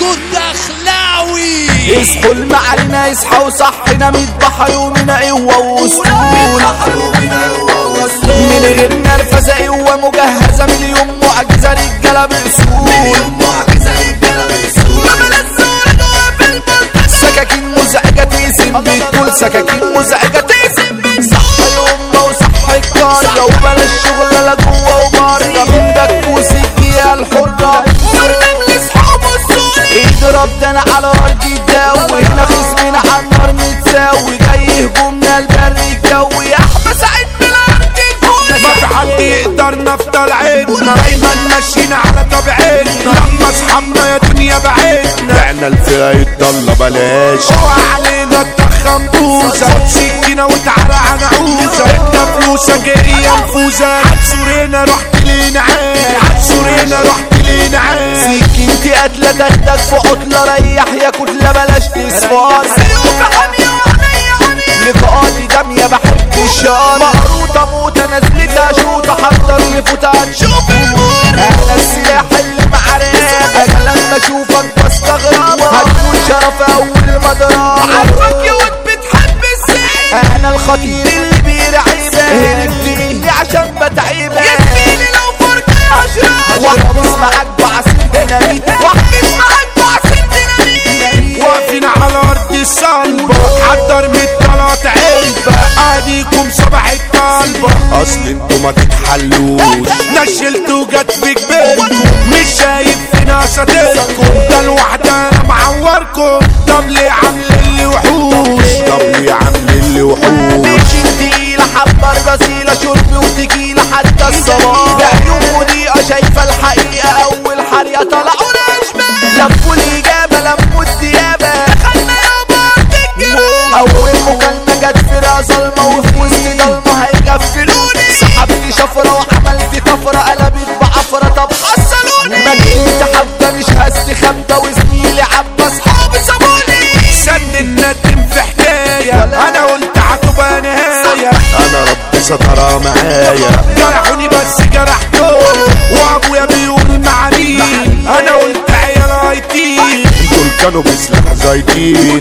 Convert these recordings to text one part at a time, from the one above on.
عبدو الدخلاوي يصحوا المعلنا يصحى وصحنا مذبح يومنا قوة واسطول من غير نرفزة قوة مجهزة. مليون معجزة رجالة بأصول سكاكين مزعجة تقسم بالطول سكاكين مزعجة تقسم صح الأمة وصح القرية وبلاش متساوي جاي هجومنا البر الجوي احمى سعيد من الأرض الكوي ما في حد يقدر نفضل عيدنا دايما ماشيين على طبيعتنا. لما اصحابنا يا دنيا بعيدنا. إحنا الفئة يتضل بلاش. اوعى علينا تضخم بوزة. سكينة وتعالى على عوزة انت فلوسك هي نفوذة عالسورينا رحت لينا عين. عالسورينا رحت عين. سكينتي قتلة تاخدك في عطلة ريح. يا كتلة بلاش تصفار لقاءاتي دمية بحب الشار مقروطة موتة نزلتها شوطة حضر لفوتة هتشوف المور أصل أنتوا ما تتحلوش. نشلت وجت في جبالكم مش شايف فينا صديقكم ده الوحدة هستخبى وزميلي عبى أصحابي سابوني سن الندم في حكاية. أنا قلت هتبقى نهاية أنا رب سترى معايا. جرحوني بس جرحتهم وأبويا بيقول مع مين؟ أنا قلت عيال هايتين دول كانوا بسلاح زايدين.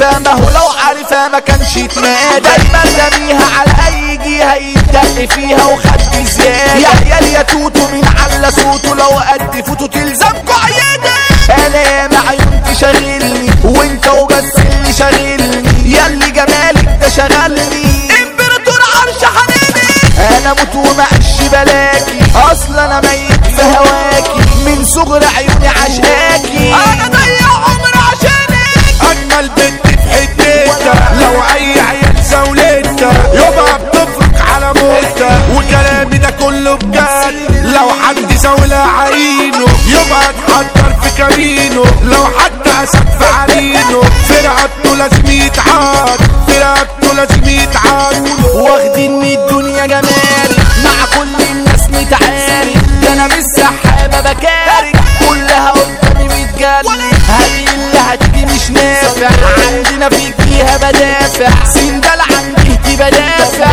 مكتشفة ما هو لو عارفة ما كانش يتنادى دايما رميها على أي جهة يتدق فيها وخد زيادة يا عيال يا توتو من على صوته لو قد فوتو تلزمكوا عيادة أنا يا معيون تشغلني وانت وبس اللي شاغلني يا اللي جمالك ده شغلني. إمبراطور عرش حنيني أنا موت ومعش بلاكي. أصلا أنا ميت في هواكي. من صغر عيوني عشقاكي. أنا ضيع عمر عشانك. أجمل بنت وكلامي ده كله بجد. لو حد زولها عينه يبقى اتحضر في كمينه لو حد اسد في عرينه فرقته لازم يتعاد فرقته لازم يتعاد واخدين الدنيا جمال مع كل الناس متعارك ده أنا مش سحابه بكارك كلها قدامي متجنن هل اللي هتيجي مش نافع؟ عندنا فيك فيها بدافع. سندال عندي بدافع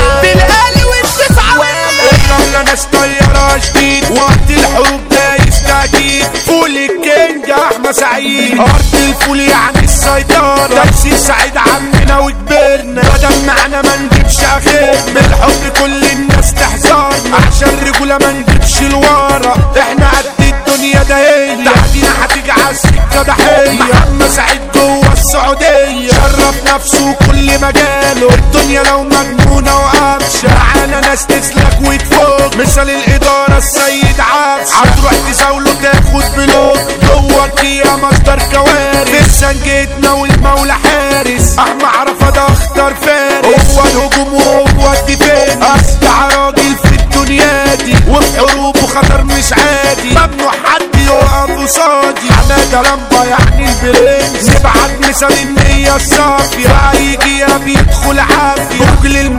وقت الحروب دايس تأكيد فول الكينج أحمد سعيد. أرض الفول يعني السيطرة. تمثيل سعيد عمنا وكبرنا بدل معنا ما نجيبش آخر بالحب كل الناس تحذرنا. عشان رجولة ما نجيبش لورا إحنا قد الدنيا ده هي تعدينا هتيجي على السكة ضحية. محمد سعيد جوه السعودية. شرف نفسه كل مجاله. الدنيا لو مجنونة وقفشة. معانا ناس تسلك وتفوق مثال الإدارة السيد عفش هتروح تزاوله تاخد بلوك جوه يا مصدر كوارث. سنجتنا والمولى حارس. أحمى عرفة ده أختار فارس. هو الهجوم وهو الدفاع. أصدع راجل في الدنيا دي. وفي حروبه خطر مش عادي. ممنوع حد يقف قصادي. حمادة لمبة يعني البرنس نبعت مثال النية الصافية يجي يا راجل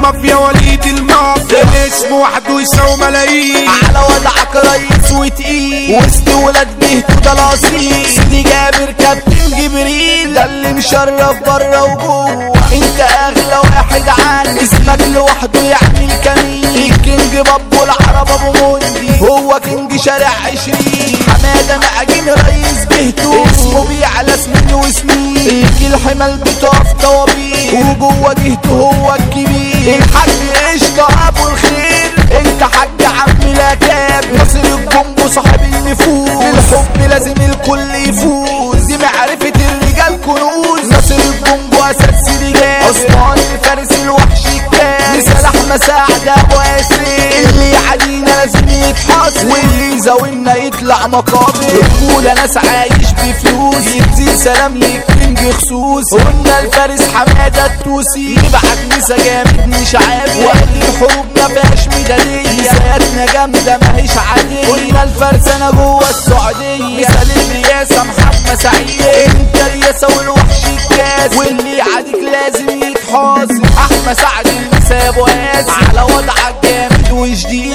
المافيا وليد المافيا. الاسم وحده يساوي ملايين؟ على وضعك ريس وتقيل وسط ولاد بهتو ده الاصيل سيدي جابر كابتن جبريل. ده اللي مشرف بره وجوه. أنت أغلى واحد عني اسمك لوحده يعمل كمين الكينج بابو العرب أبو مندي هو كينج شارع عشرين. حمادة معجين رئيس بهتو اسمه بيعلى سنين وسنين يجي الحمل بتقف طوابير وجوه جهته هو الكبير. الحاج قشطه ابو الخير. انت حاج عم الاكاب ناصر الجنبو صاحب النفوذ واللي يزاولنا يطلع مقابر رجولة ناس عايش بفلوس. يدي سلام ليك كينج خصوص قلنا الفارس حمادة التوسي يبعت مسا جامد مش عابر وقت الحروب ما فيهاش ميدالية. سيادنا جامدة ماهيش عادية. قلنا الفارس أنا جوه السعودية. مثال الرياسة محمد سعيد. إنت الرياسة والوحش الكاس. واللي يعاديك لازم يتحاس. أحمد سعد المسا ابو قاسم على وضعك جامد وجديد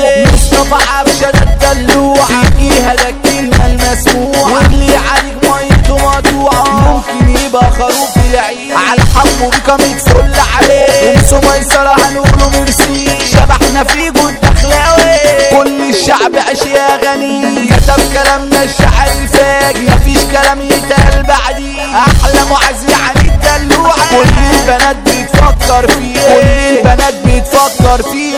عبشة ده الدلوع فيها الكلمة المسموعة. واللي عليك ميته مقطوعة ممكن يبقى خروف العيد على حمو بيكم يتفل عليه. ومسو ميسرة هنقوله ميرسي شبحنا في جود اخلاوي كل الشعب عاش يا غني. كتب كلامنا الشعر الفاجر. مفيش كلام يتقال بعديه أحلى معز يعني الدلوعة. كل البنات بتفكر فيه كل البنات بتفكر فيه